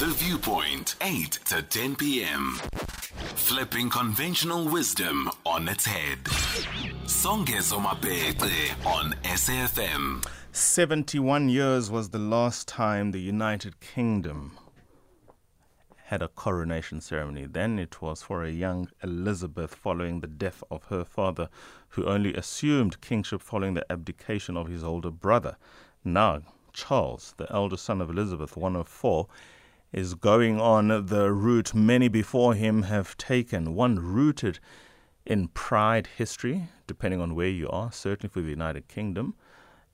The Viewpoint, 8 to 10 p.m. Flipping conventional wisdom on its head. Songezo Mapete on SAFM. 71 years was the last time the United Kingdom had a coronation ceremony. Then it was for a young Elizabeth following the death of her father, who only assumed kingship following the abdication of his older brother. Now, Charles, the elder son of Elizabeth, one of four, is going on the route many before him have taken, one rooted in pride history, depending on where you are, certainly for the United Kingdom.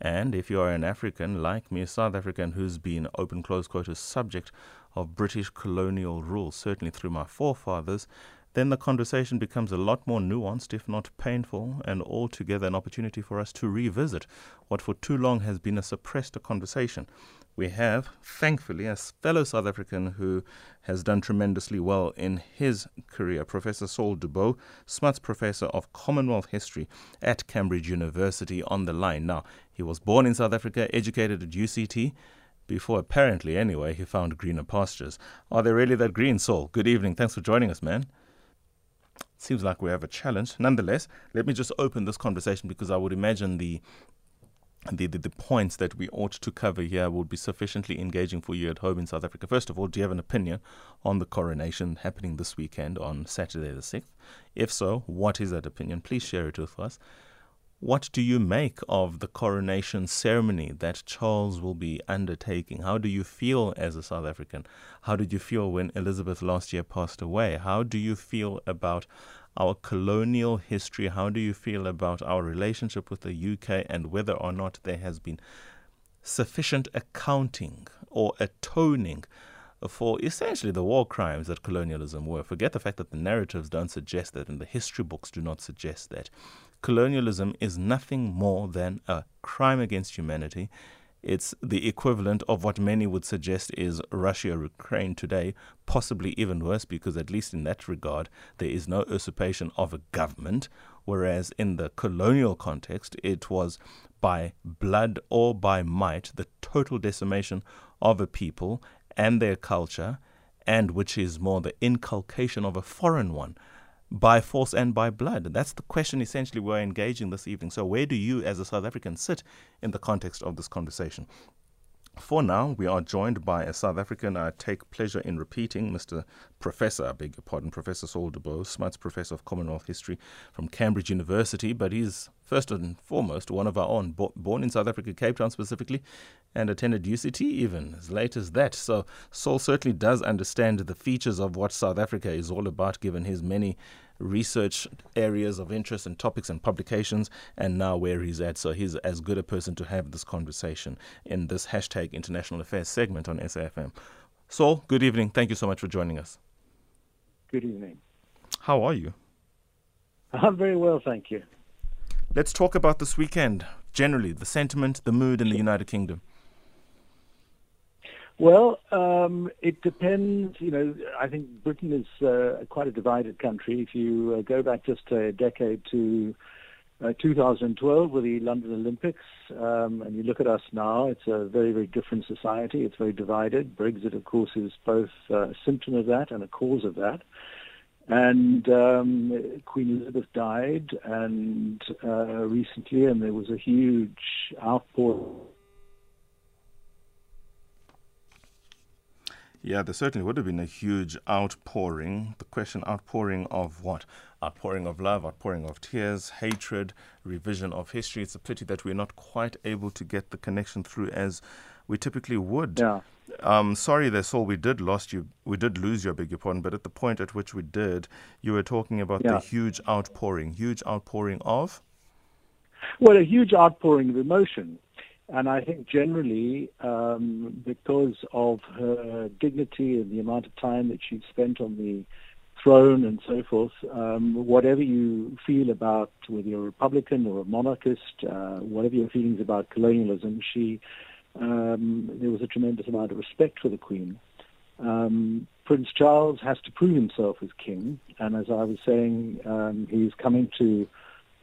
And if you are an African, like me, a South African who's been open close quotas subject of British colonial rule, certainly through my forefathers, then the conversation becomes a lot more nuanced, if not painful, and altogether an opportunity for us to revisit what for too long has been a suppressed conversation. We have, thankfully, a fellow South African who has done tremendously well in his career, Professor Saul Dubow, Smuts Professor of Commonwealth History at Cambridge University, on the line. Now, he was born in South Africa, educated at UCT, before apparently, anyway, he found greener pastures. Are they really that green, Saul? Good evening. Thanks for joining us, man. Seems like we have a challenge. Nonetheless, let me just open this conversation because I would imagine the the, the, the, points that we ought to cover here would be sufficiently engaging for you at home in South Africa. First of all, do you have an opinion on the coronation happening this weekend on Saturday the 6th? If so, what is that opinion? Please share it with us. What do you make of the coronation ceremony that Charles will be undertaking? How do you feel as a South African? How did you feel when Elizabeth last year passed away? How do you feel about our colonial history? How do you feel about our relationship with the UK and whether or not there has been sufficient accounting or atoning for essentially the war crimes that colonialism were? Forget the fact that the narratives don't suggest that and the history books do not suggest that colonialism is nothing more than a crime against humanity. It's the equivalent of what many would suggest is Russia Ukraine today, possibly even worse, because at least in that regard, there is no usurpation of a government, whereas in the colonial context, it was by blood or by might the total decimation of a people and their culture, and which is more the inculcation of a foreign one by force and by blood? That's the question essentially we're engaging this evening. So, where do you, as a South African, sit in the context of this conversation? For now, we are joined by a South African I take pleasure in repeating, Mr. Professor, I beg your pardon, Professor Saul Dubow, Smuts Professor of Commonwealth History from Cambridge University, but he's first and foremost one of our own, born in South Africa, Cape Town specifically, and attended UCT even as late as that. So Saul certainly does understand the features of what South Africa is all about, given his many research areas of interest and topics and publications, and now where he's at. So he's as good a person to have this conversation in this hashtag International Affairs segment on SAFM. Saul, good evening. Thank you so much for joining us. Good evening. How are you? I'm very well, thank you. Let's talk about this weekend. Generally, the sentiment, the mood in the United Kingdom. Well, um, it depends. You know, I think Britain is uh, quite a divided country. If you uh, go back just a decade to uh, 2012 with the London Olympics, um, and you look at us now, it's a very, very different society. It's very divided. Brexit, of course, is both a symptom of that and a cause of that. And um, Queen Elizabeth died, and uh, recently, and there was a huge outpour Yeah, there certainly would have been a huge outpouring. The question outpouring of what? Outpouring of love, outpouring of tears, hatred, revision of history. It's a pity that we're not quite able to get the connection through as we typically would. Yeah. Um, sorry, that's all. We did lost you. We did lose your big pardon. But at the point at which we did, you were talking about yeah. the huge outpouring, huge outpouring of. Well, a huge outpouring of emotion. And I think generally, um, because of her dignity and the amount of time that she'd spent on the throne and so forth, um, whatever you feel about whether you're a Republican or a monarchist, uh, whatever your feelings about colonialism, she um, there was a tremendous amount of respect for the Queen. Um, Prince Charles has to prove himself as king, and as I was saying, um, he's coming to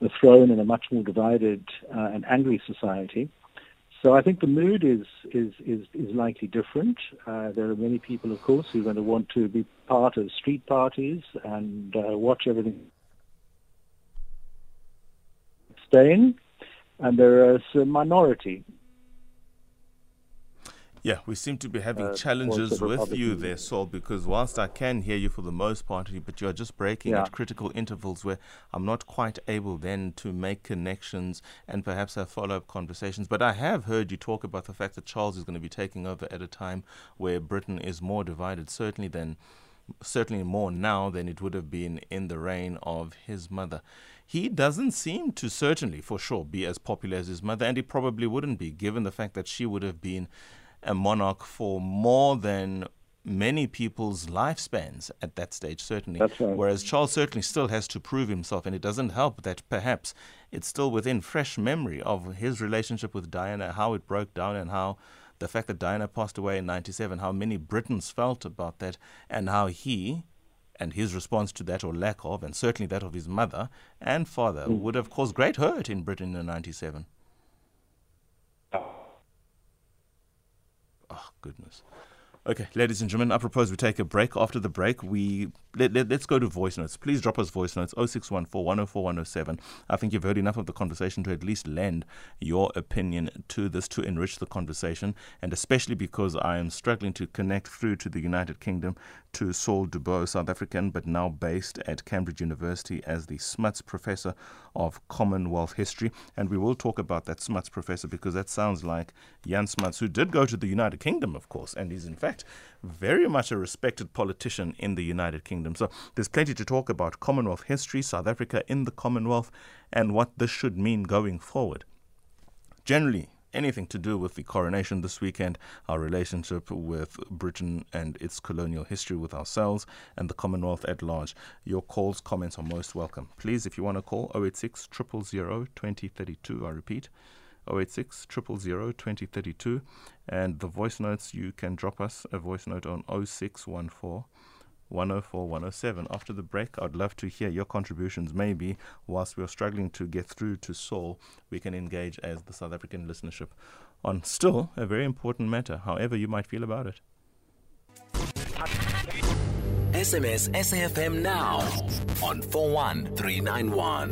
the throne in a much more divided uh, and angry society. So I think the mood is is is, is likely different. Uh, there are many people, of course, who are going to want to be part of street parties and uh, watch everything staying, and there is a minority yeah, we seem to be having uh, challenges with you there, Saul, because whilst I can hear you for the most part, but you're just breaking yeah. at critical intervals where I'm not quite able then to make connections and perhaps have follow up conversations. But I have heard you talk about the fact that Charles is going to be taking over at a time where Britain is more divided, certainly than certainly more now than it would have been in the reign of his mother. He doesn't seem to certainly, for sure, be as popular as his mother, and he probably wouldn't be, given the fact that she would have been a monarch for more than many people's lifespans at that stage, certainly. Right. Whereas Charles certainly still has to prove himself, and it doesn't help that perhaps it's still within fresh memory of his relationship with Diana, how it broke down, and how the fact that Diana passed away in 97, how many Britons felt about that, and how he and his response to that or lack of, and certainly that of his mother and father, mm. would have caused great hurt in Britain in 97. Oh, goodness. Okay, ladies and gentlemen, I propose we take a break. After the break, we let, let, us go to voice notes. Please drop us voice notes 0614 104 107. I think you've heard enough of the conversation to at least lend your opinion to this to enrich the conversation, and especially because I am struggling to connect through to the United Kingdom to Saul Dubow, South African, but now based at Cambridge University as the Smuts Professor of Commonwealth History. And we will talk about that Smuts Professor because that sounds like Jan Smuts, who did go to the United Kingdom, of course, and is in fact very much a respected politician in the United Kingdom. So there's plenty to talk about Commonwealth history, South Africa in the Commonwealth, and what this should mean going forward. Generally, anything to do with the coronation this weekend, our relationship with Britain and its colonial history with ourselves and the Commonwealth at large. Your calls, comments are most welcome. Please, if you want to call 086 000 2032, I repeat, 086 000 2032. And the voice notes, you can drop us a voice note on 0614 104 107. After the break, I'd love to hear your contributions. Maybe whilst we're struggling to get through to Saul, we can engage as the South African listenership on still a very important matter, however you might feel about it. SMS SAFM now on 41391.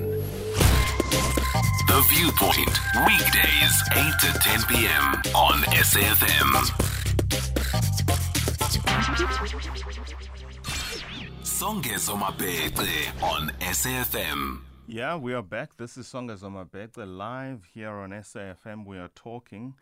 The Viewpoint, weekdays 8 to 10 p.m. on SAFM. Songezo Mapete on SAFM. Yeah, we are back. This is Songezo Mapete live here on SAFM. We are talking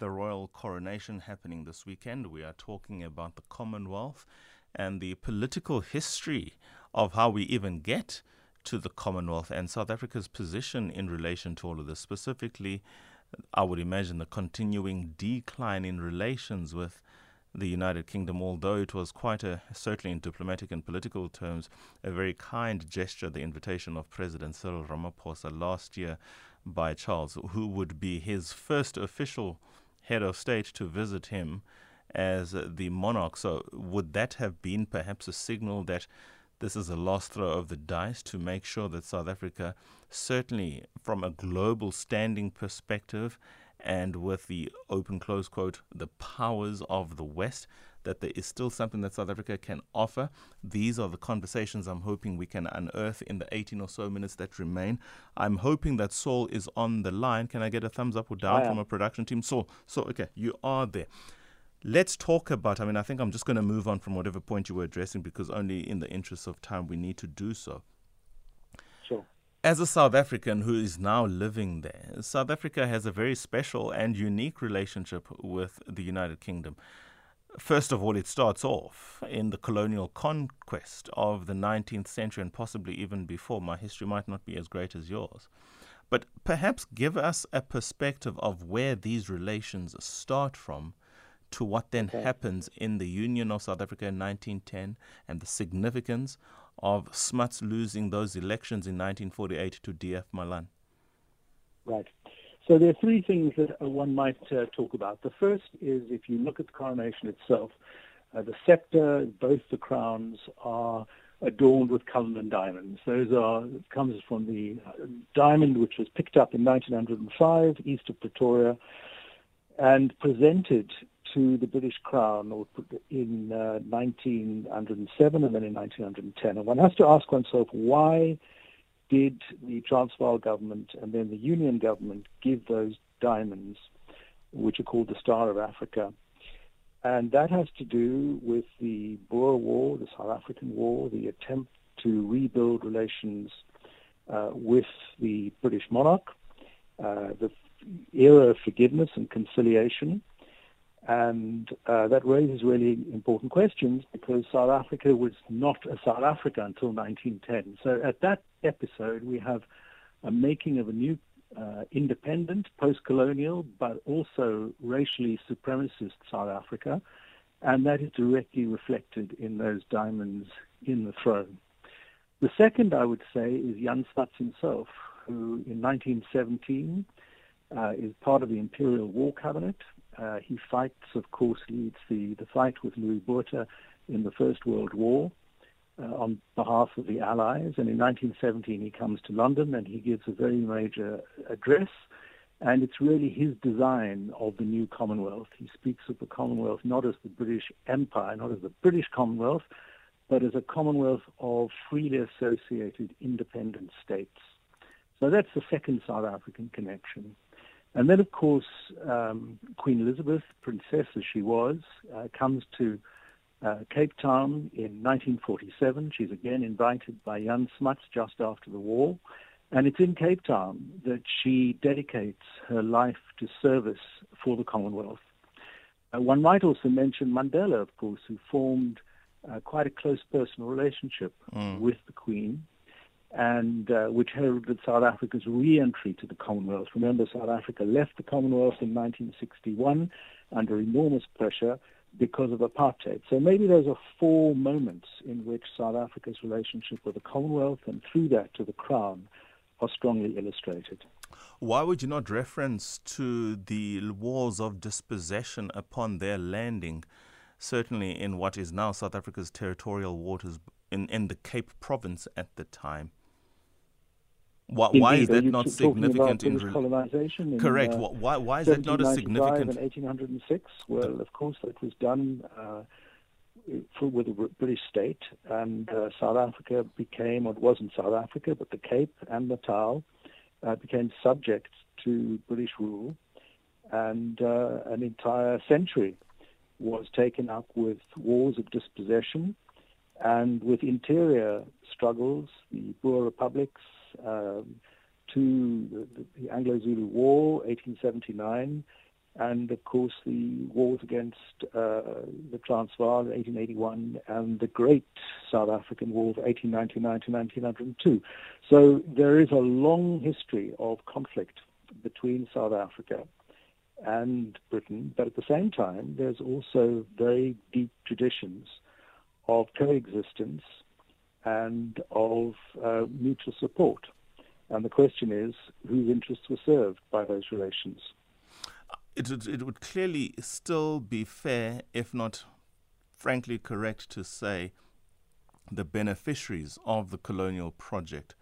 the royal coronation happening this weekend. We are talking about the Commonwealth and the political history of how we even get to the Commonwealth and South Africa's position in relation to all of this. Specifically, I would imagine the continuing decline in relations with the United Kingdom, although it was quite a, certainly in diplomatic and political terms, a very kind gesture, the invitation of President Cyril Ramaphosa last year by Charles, who would be his first official head of state to visit him as the monarch. So, would that have been perhaps a signal that this is a last throw of the dice to make sure that South Africa, certainly from a global standing perspective, and with the open close quote, the powers of the West, that there is still something that South Africa can offer. These are the conversations I'm hoping we can unearth in the 18 or so minutes that remain. I'm hoping that Saul is on the line. Can I get a thumbs up or down oh, from a production team? Saul, so okay, you are there. Let's talk about. I mean, I think I'm just going to move on from whatever point you were addressing because only in the interest of time we need to do so. As a South African who is now living there, South Africa has a very special and unique relationship with the United Kingdom. First of all, it starts off in the colonial conquest of the 19th century and possibly even before. My history might not be as great as yours. But perhaps give us a perspective of where these relations start from to what then happens in the Union of South Africa in 1910 and the significance of Smuts losing those elections in 1948 to D.F. Malan. Right. So there are three things that one might uh, talk about. The first is if you look at the coronation itself, uh, the scepter, both the crowns are adorned with Cullinan diamonds. Those are comes from the uh, diamond which was picked up in 1905 east of Pretoria and presented to the British Crown in uh, 1907 and then in 1910. And one has to ask oneself why did the Transvaal government and then the Union government give those diamonds, which are called the Star of Africa? And that has to do with the Boer War, the South African War, the attempt to rebuild relations uh, with the British monarch, uh, the era of forgiveness and conciliation. And uh, that raises really important questions because South Africa was not a South Africa until 1910. So at that episode, we have a making of a new uh, independent, post-colonial, but also racially supremacist South Africa, and that is directly reflected in those diamonds in the throne. The second, I would say, is Jan Smuts himself, who in 1917 uh, is part of the Imperial War Cabinet. Uh, he fights, of course, leads the, the fight with Louis Botha in the First World War uh, on behalf of the Allies. And in 1917, he comes to London and he gives a very major address. And it's really his design of the new Commonwealth. He speaks of the Commonwealth not as the British Empire, not as the British Commonwealth, but as a Commonwealth of freely associated independent states. So that's the second South African connection. And then, of course, um, Queen Elizabeth, princess as she was, uh, comes to uh, Cape Town in 1947. She's again invited by Jan Smuts just after the war. And it's in Cape Town that she dedicates her life to service for the Commonwealth. Uh, one might also mention Mandela, of course, who formed uh, quite a close personal relationship mm. with the Queen and uh, which heralded South Africa's re-entry to the Commonwealth. Remember, South Africa left the Commonwealth in 1961 under enormous pressure because of apartheid. So maybe those are four moments in which South Africa's relationship with the Commonwealth and through that to the Crown are strongly illustrated. Why would you not reference to the wars of dispossession upon their landing, certainly in what is now South Africa's territorial waters in, in the Cape province at the time? Why, why is that not significant in re- colonization? Correct. In, uh, why, why is that not a significant? In 1806, well, of course, that was done uh, for, with the British state, and uh, South Africa became, or it wasn't South Africa, but the Cape and Natal uh, became subject to British rule, and uh, an entire century was taken up with wars of dispossession and with interior struggles, the Boer republics, um, to the, the Anglo-Zulu War, 1879, and of course the wars against uh, the Transvaal, 1881, and the Great South African War of 1899 to 1902. So there is a long history of conflict between South Africa and Britain, but at the same time, there's also very deep traditions of coexistence and of uh, mutual support. And the question is, whose interests were served by those relations? It would, it would clearly still be fair, if not frankly correct, to say the beneficiaries of the colonial project,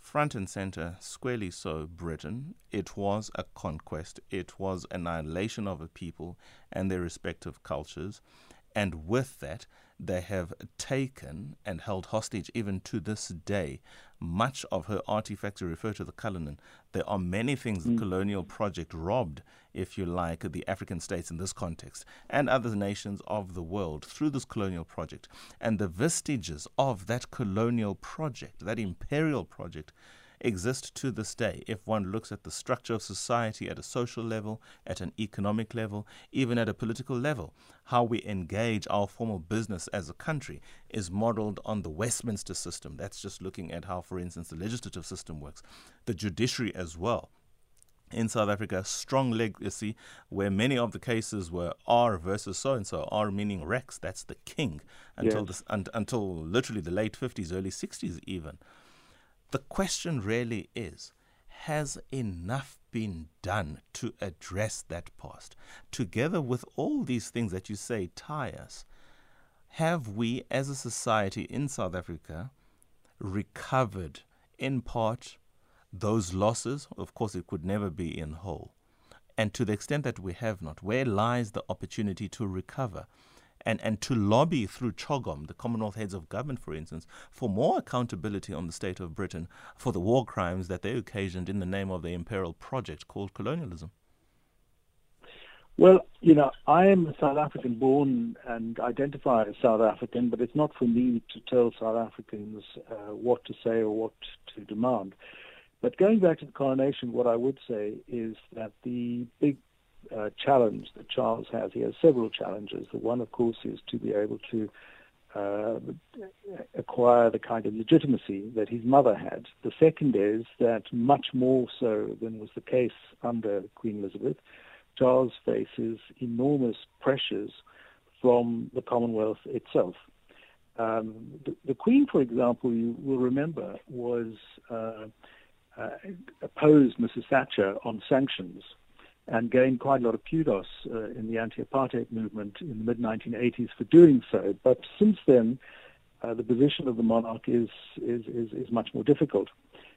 front and center, squarely so, Britain. It was a conquest, it was annihilation of a people and their respective cultures. And with that, they have taken and held hostage even to this day much of her artifacts refer to the Cullinan. There are many things mm. the colonial project robbed, if you like, the African states in this context and other nations of the world through this colonial project. And the vestiges of that colonial project, that imperial project, exist to this day if one looks at the structure of society at a social level, at an economic level, even at a political level. How we engage our formal business as a country is modeled on the Westminster system. That's just looking at how, for instance, the legislative system works, the judiciary as well in South Africa, strong legacy where many of the cases were R versus so and so, R meaning Rex, that's the king, until yes. this, un, until literally the late 50s, early 60s even. The question really is has enough been done to address that past? Together with all these things that you say tie us, have we as a society in South Africa recovered in part those losses? Of course, it could never be in whole. And to the extent that we have not, where lies the opportunity to recover? And, and to lobby through CHOGM, the Commonwealth Heads of Government, for instance, for more accountability on the state of Britain for the war crimes that they occasioned in the name of the imperial project called colonialism. Well, you know, I am a South African born and identify as South African, but it's not for me to tell South Africans uh, what to say or what to demand. But going back to the coronation, what I would say is that the big challenge that Charles has, he has several challenges. The one, of course, is to be able to uh, acquire the kind of legitimacy that his mother had. The second is that much more so than was the case under Queen Elizabeth, Charles faces enormous pressures from the Commonwealth itself. Um, the, the, Queen, for example, you will remember, was uh, uh, opposed Mrs. Thatcher on sanctions and gained quite a lot of kudos uh, in the anti-apartheid movement in the mid-1980s for doing so. But since then, uh, the position of the monarch is, is, is, is, much more difficult.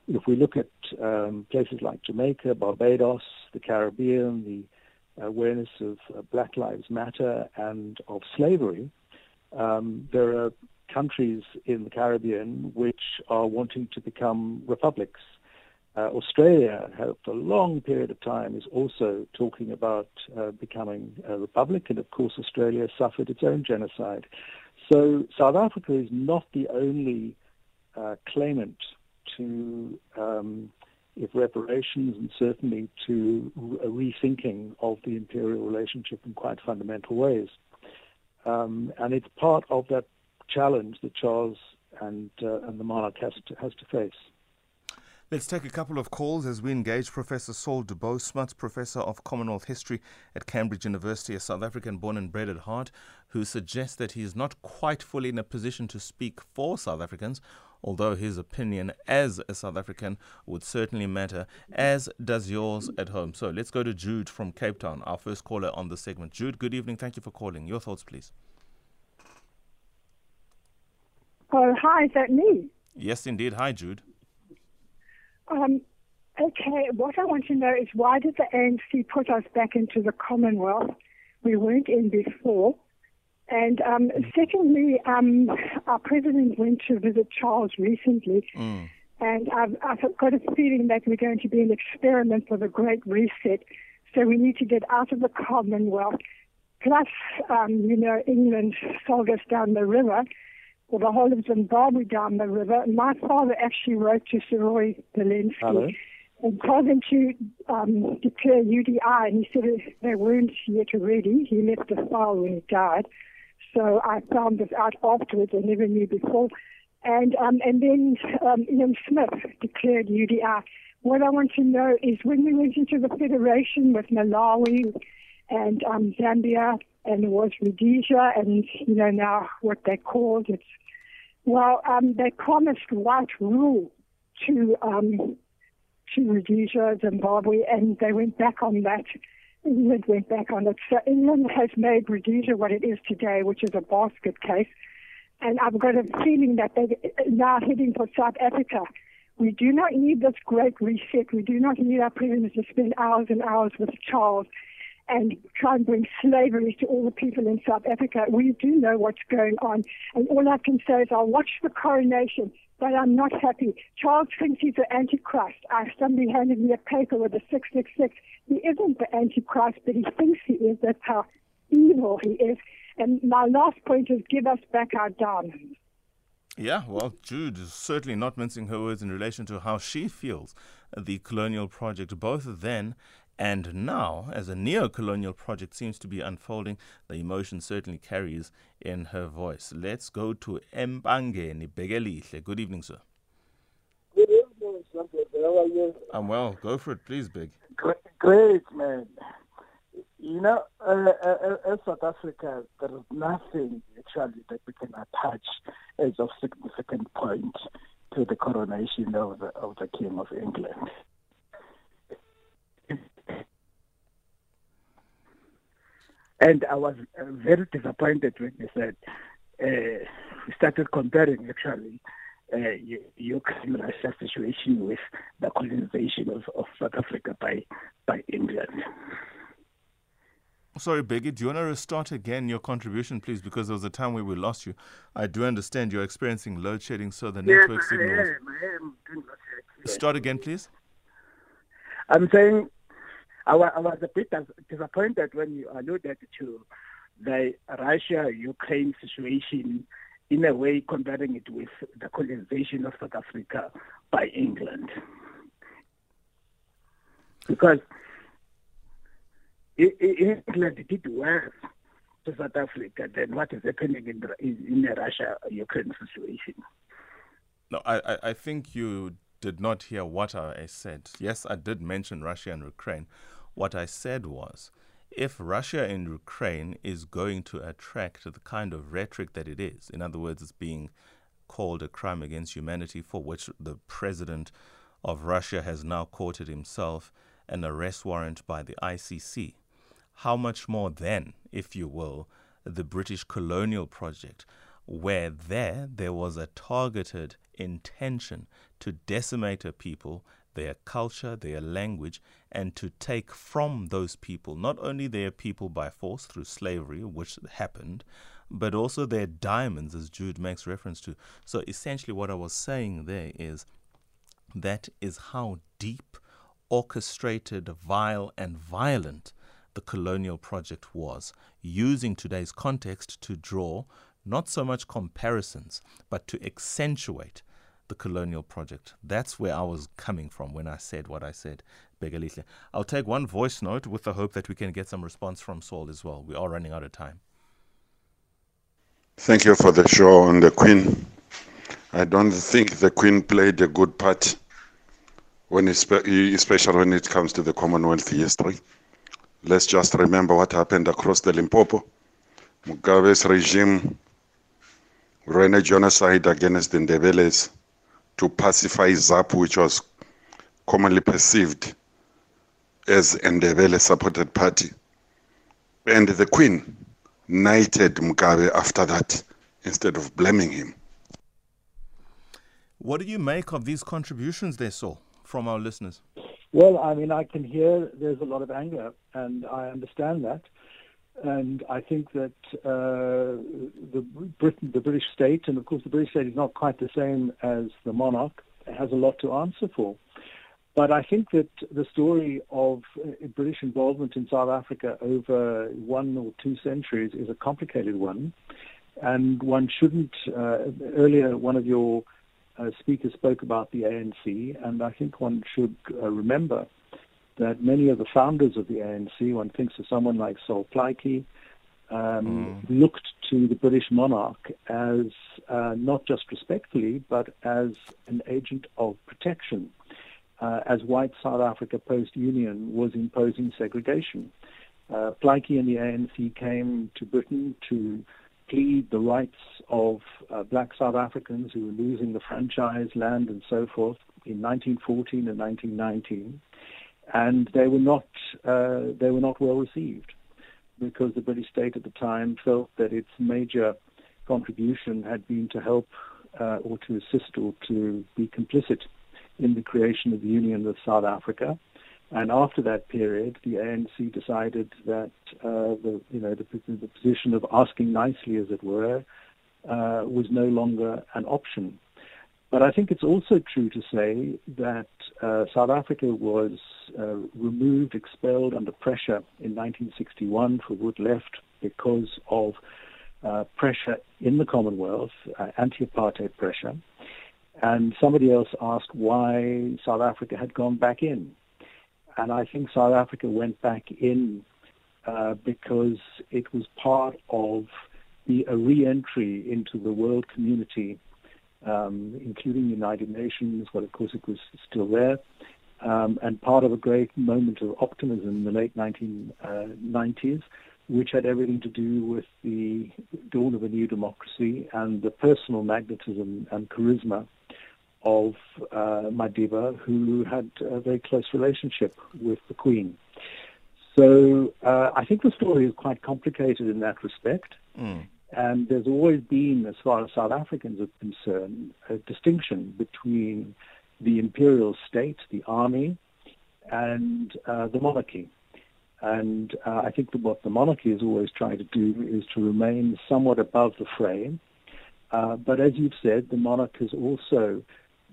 If we look at um, places like Jamaica, Barbados, the Caribbean, the awareness of uh, Black Lives Matter and of slavery, um, there are countries in the Caribbean which are wanting to become republics. Uh, Australia, for a long period of time, is also talking about uh, becoming a republic, and of course, Australia suffered its own genocide. So, South Africa is not the only uh, claimant to um, if reparations and certainly to a rethinking of the imperial relationship in quite fundamental ways. Um, and it's part of that challenge that Charles and, uh, and the monarch has to, has to face. Let's take a couple of calls as we engage Professor Saul de Smuts, Professor of Commonwealth History at Cambridge University, a South African born and bred at heart, who suggests that he is not quite fully in a position to speak for South Africans, although his opinion as a South African would certainly matter, as does yours at home. So let's go to Jude from Cape Town, our first caller on the segment. Jude, good evening. Thank you for calling. Your thoughts, please. Oh, hi, is that me? Yes, indeed. Hi, Jude. Um, okay, what I want to know is why did the ANC put us back into the Commonwealth? We weren't in before. And um, secondly, um, our president went to visit Charles recently, mm. and I've, I've, got a feeling that we're going to be an experiment for the Great Reset. So we need to get out of the Commonwealth. Plus, um, you know, England sold us down the river, or the whole of Zimbabwe down the river. And my father actually wrote to Sir Roy Welensky Hello. and told him to um, declare UDI, and he said they weren't yet ready. He left the file when he died. So I found this out afterwards. I never knew before. And um, and then um, Ian Smith declared UDI. What I want to know is when we went into the federation with Malawi and um, Zambia and it was Rhodesia and you know now what they called it's well um, they promised white rule to um, to Rhodesia, Zimbabwe, and they went back on that England went back on it. So England has made Rhodesia what it is today, which is a basket case. And I've got a feeling that they're now heading for South Africa. We do not need this great reset. We do not need our president to spend hours and hours with Charles and try and bring slavery to all the people in South Africa. We do know what's going on. And all I can say is I'll watch the coronation but I'm not happy. Charles thinks he's the Antichrist. I, somebody handed me a paper with a 666. He isn't the Antichrist, but he thinks he is. That's how evil he is. And my last point is give us back our diamonds. Yeah, well, Jude is certainly not mincing her words in relation to how she feels the colonial project, both then and now, as a neo colonial project seems to be unfolding, the emotion certainly carries in her voice. Let's go to Empangeni Begelihle. Good evening, sir. Good evening, How are you? I'm well. Go for it, please, Big. Great, man. You know, uh, uh, uh, as South Africa, there is nothing actually that we can attach as of significant point to the coronation of the, of the King of England. And I was uh, very disappointed when they said, uh, we started comparing actually uh, Ukraine-Russia situation with the colonization of, of South Africa by by England. Sorry, Biggie, do you want to restart again your contribution, please? Because there was a time where we lost you. I do understand you're experiencing load shedding, so the yes, network signals. I am, I am doing load shedding. Start again, please. I'm saying I, was a bit disappointed when you alluded to the Russia-Ukraine situation in a way comparing it with the colonization of South Africa by England. Because England did worse to South Africa than what is happening in the, in the Russia-Ukraine situation. No, I, I think you did not hear what I said. Yes, I did mention Russia and Ukraine. What I said was if Russia and Ukraine is going to attract the kind of rhetoric that it is, in other words, it's being called a crime against humanity for which the president of Russia has now courted himself an arrest warrant by the ICC. How much more then, if you will, the British colonial project, where there there was a targeted intention to decimate a people, their culture, their language, and to take from those people not only their people by force through slavery, which happened, but also their diamonds, as Jude makes reference to. So essentially, what I was saying there is that is how deep, orchestrated, vile, and violent the colonial project was, using today's context to draw not so much comparisons, but to accentuate the colonial project. That's where I was coming from when I said what I said, Begalihle. I'll take one voice note with the hope that we can get some response from Saul as well. We are running out of time. Thank you for the show on the Queen. I don't think the Queen played a good part when especially when it comes to the Commonwealth history. Let's just remember what happened across the Limpopo. Mugabe's regime ran a genocide against the Ndebeles to pacify ZAPU, which was commonly perceived as a Ndebele supported party. And the Queen knighted Mugabe after that instead of blaming him. What do you make of these contributions there, Saul, from our listeners? Well, I mean, I can hear there's a lot of anger, and I understand that. And I think that uh, the Britain, the British state, and of course the British state is not quite the same as the monarch, has a lot to answer for. But I think that the story of uh, British involvement in South Africa over one or two centuries is a complicated one, and one shouldn't. Uh, earlier, one of your uh, speakers spoke about the ANC, and I think one should uh, remember that many of the founders of the ANC, one thinks of someone like Sol Plaatje, um, looked to the British monarch as uh, not just respectfully, but as an agent of protection, uh, as white South Africa post-Union was imposing segregation. Uh, and the ANC came to Britain to plead the rights of uh, black South Africans who were losing the franchise, land, and so forth in 1914 and 1919, and they were not uh, they were not well received because the British state at the time felt that its major contribution had been to help uh, or to assist or to be complicit in the creation of the Union with South Africa. And after that period, the ANC decided that uh, the you know the, the position of asking nicely, as it were, uh, was no longer an option. But I think it's also true to say that uh, South Africa was uh, removed, expelled under pressure in 1961 for what left because of uh, pressure in the Commonwealth, uh, anti-apartheid pressure. And somebody else asked why South Africa had gone back in. And I think South Africa went back in uh, because it was part of the a re-entry into the world community, um, including the United Nations, but of course it was still there, um, and part of a great moment of optimism in the late 1990s, which had everything to do with the dawn of a new democracy and the personal magnetism and charisma of uh, Madiba, who had a very close relationship with the Queen. So uh, I think the story is quite complicated in that respect. Mm. And there's always been, as far as South Africans are concerned, a distinction between the imperial state, the army, and uh, the monarchy. And uh, I think that what the monarchy is always trying to do is to remain somewhat above the fray. Uh, but as you've said, the monarch has also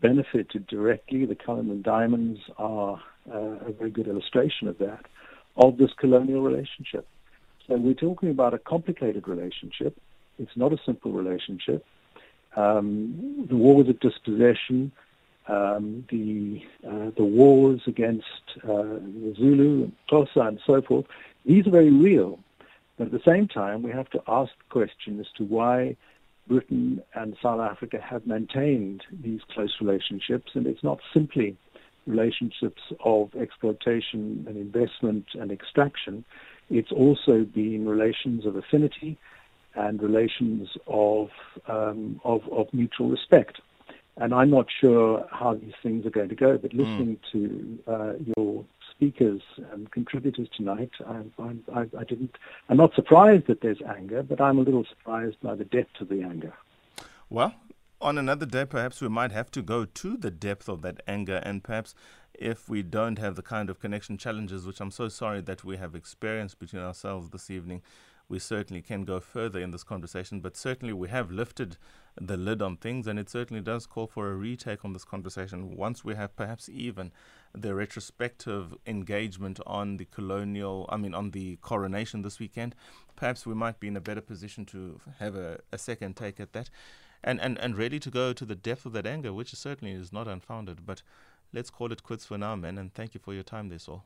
benefited directly. The Cullinan Diamonds are uh, a very good illustration of that, of this colonial relationship. So we're talking about a complicated relationship. It's not a simple relationship. Um, the wars of dispossession, um, the uh, the wars against uh, the Zulu and Xhosa and so forth, these are very real. But at the same time, we have to ask the question as to why Britain and South Africa have maintained these close relationships, and it's not simply relationships of exploitation and investment and extraction. It's also been relations of affinity and relations of um, of, of mutual respect. And I'm not sure how these things are going to go, but hmm. listening mm. to uh, your speakers and contributors tonight, I, I, I, didn't. I'm not surprised that there's anger, but I'm a little surprised by the depth of the anger. Well, on another day, perhaps we might have to go to the depth of that anger, and perhaps if we don't have the kind of connection challenges, which I'm so sorry that we have experienced between ourselves this evening, we certainly can go further in this conversation. But certainly, we have lifted the lid on things, and it certainly does call for a retake on this conversation once we have perhaps even the retrospective engagement on the colonial, I mean, on the coronation this weekend. Perhaps we might be in a better position to have a, a second take at that. And, and, and ready to go to the depth of that anger, which certainly is not unfounded. But let's call it quits for now, men, and thank you for your time, this all.